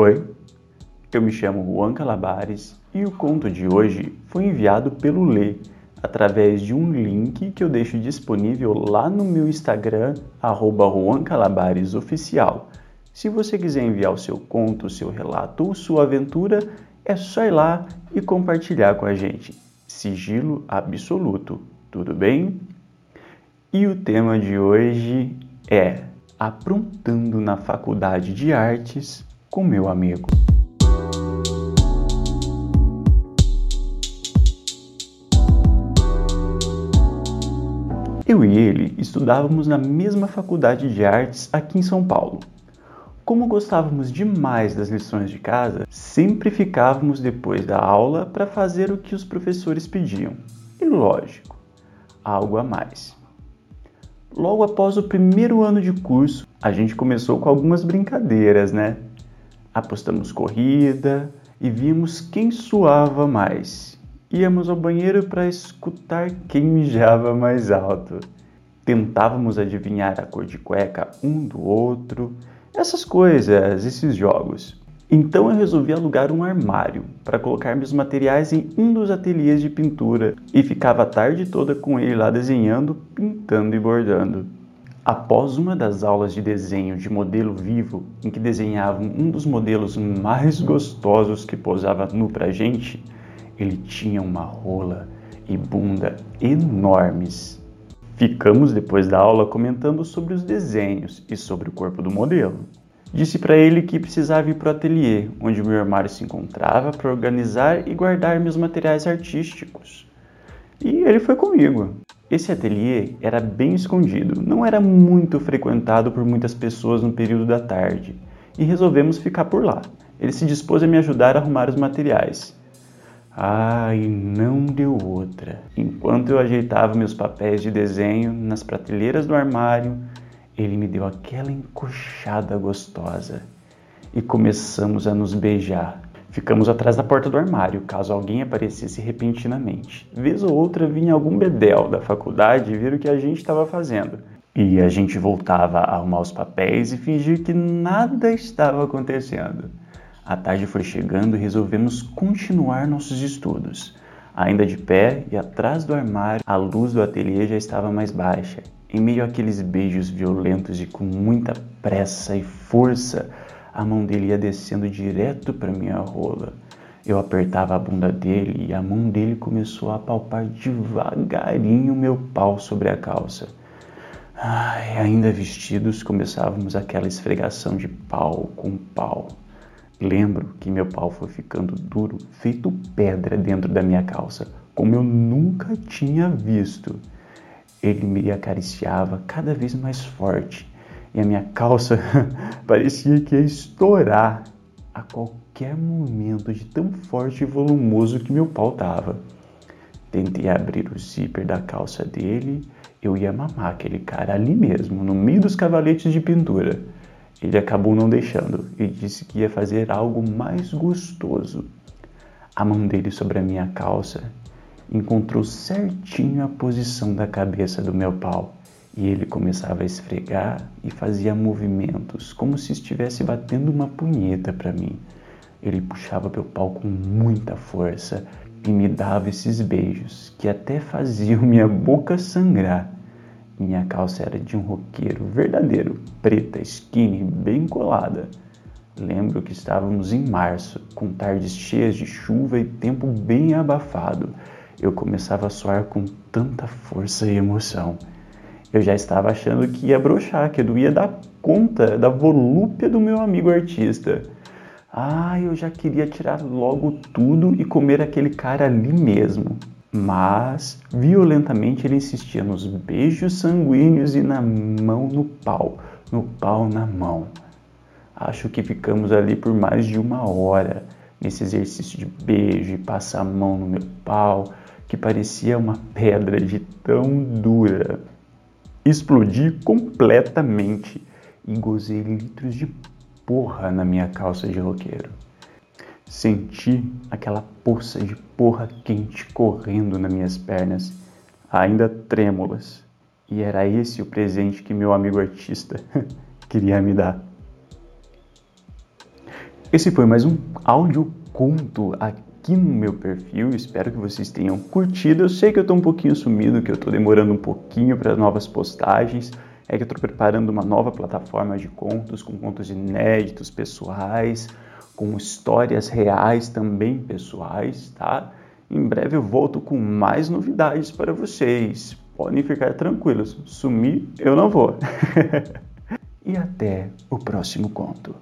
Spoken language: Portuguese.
Oi, eu me chamo Juan Calabares e o conto de hoje foi enviado pelo Lê através de um link que eu deixo disponível lá no meu Instagram, @juancalabaresoficial. Se você quiser enviar o seu conto, seu relato ou sua aventura, é só ir lá e compartilhar com a gente. Sigilo absoluto, tudo bem? E o tema de hoje é Aprontando na Faculdade de Artes com meu amigo. Eu e ele estudávamos na mesma faculdade de artes aqui em São Paulo. Como gostávamos demais das lições de casa, sempre ficávamos depois da aula para fazer o que os professores pediam. E lógico, algo a mais. Logo após o primeiro ano de curso, a gente começou com algumas brincadeiras, né? Apostamos corrida e vimos quem suava mais íamos ao banheiro para escutar quem mijava mais alto. Tentávamos adivinhar a cor de cueca um do outro, essas coisas, esses jogos. Então eu resolvi alugar um armário para colocar meus materiais em um dos ateliês de pintura e ficava a tarde toda com ele lá desenhando, pintando e bordando. Após uma das aulas de desenho de modelo vivo, em que desenhavam um dos modelos mais gostosos que posava nu pra gente, ele tinha uma rola e bunda enormes. Ficamos depois da aula comentando sobre os desenhos e sobre o corpo do modelo. Disse para ele que precisava ir para o ateliê, onde meu armário se encontrava, para organizar e guardar meus materiais artísticos. E ele foi comigo. Esse ateliê era bem escondido, não era muito frequentado por muitas pessoas no período da tarde, e resolvemos ficar por lá. Ele se dispôs a me ajudar a arrumar os materiais. E não deu outra. Enquanto eu ajeitava meus papéis de desenho nas prateleiras do armário, ele me deu aquela encoxada gostosa e começamos a nos beijar. Ficamos atrás da porta do armário, caso alguém aparecesse repentinamente. Vez ou outra vinha algum bedel da faculdade ver o que a gente estava fazendo. E a gente voltava a arrumar os papéis e fingir que nada estava acontecendo. A tarde foi chegando e resolvemos continuar nossos estudos. Ainda de pé e atrás do armário, a luz do ateliê já estava mais baixa. Em meio àqueles beijos violentos e com muita pressa e força, a mão dele ia descendo direto para minha rola. Eu apertava a bunda dele e a mão dele começou a palpar devagarinho meu pau sobre a calça. Ai, ainda vestidos, começávamos aquela esfregação de pau com pau. Lembro que meu pau foi ficando duro, feito pedra dentro da minha calça, como eu nunca tinha visto. Ele me acariciava cada vez mais forte e a minha calça parecia que ia estourar a qualquer momento de tão forte e volumoso que meu pau estava. Tentei abrir o zíper da calça dele, eu ia mamar aquele cara ali mesmo, no meio dos cavaletes de pintura. Ele acabou não deixando e disse que ia fazer algo mais gostoso. A mão dele sobre a minha calça encontrou certinho a posição da cabeça do meu pau e ele começava a esfregar e fazia movimentos como se estivesse batendo uma punheta para mim. Ele puxava meu pau com muita força e me dava esses beijos que até faziam minha boca sangrar. Minha calça era de um roqueiro verdadeiro, preta, skinny, bem colada. Lembro que estávamos em março, com tardes cheias de chuva e tempo bem abafado. Eu começava a suar com tanta força e emoção. Eu já estava achando que ia brochar, que eu não ia dar conta da volúpia do meu amigo artista. Ah, eu já queria tirar logo tudo e comer aquele cara ali mesmo mas violentamente ele insistia nos beijos sanguíneos e na mão no pau, no pau na mão. Acho que ficamos ali por mais de uma hora nesse exercício de beijo e passar a mão no meu pau, que parecia uma pedra de tão dura. Explodi completamente e gozei litros de porra na minha calça de roqueiro. Senti aquela poça de porra quente correndo nas minhas pernas, ainda trêmulas, e era esse o presente que meu amigo artista queria me dar. Esse foi mais um áudio conto aqui no meu perfil. Espero que vocês tenham curtido. Eu sei que eu estou um pouquinho sumido, que eu estou demorando um pouquinho para novas postagens. É que eu estou preparando uma nova plataforma de contos com contos inéditos, pessoais, com histórias reais também pessoais, tá? Em breve eu volto com mais novidades para vocês. Podem ficar tranquilos, sumir eu não vou. e até o próximo conto.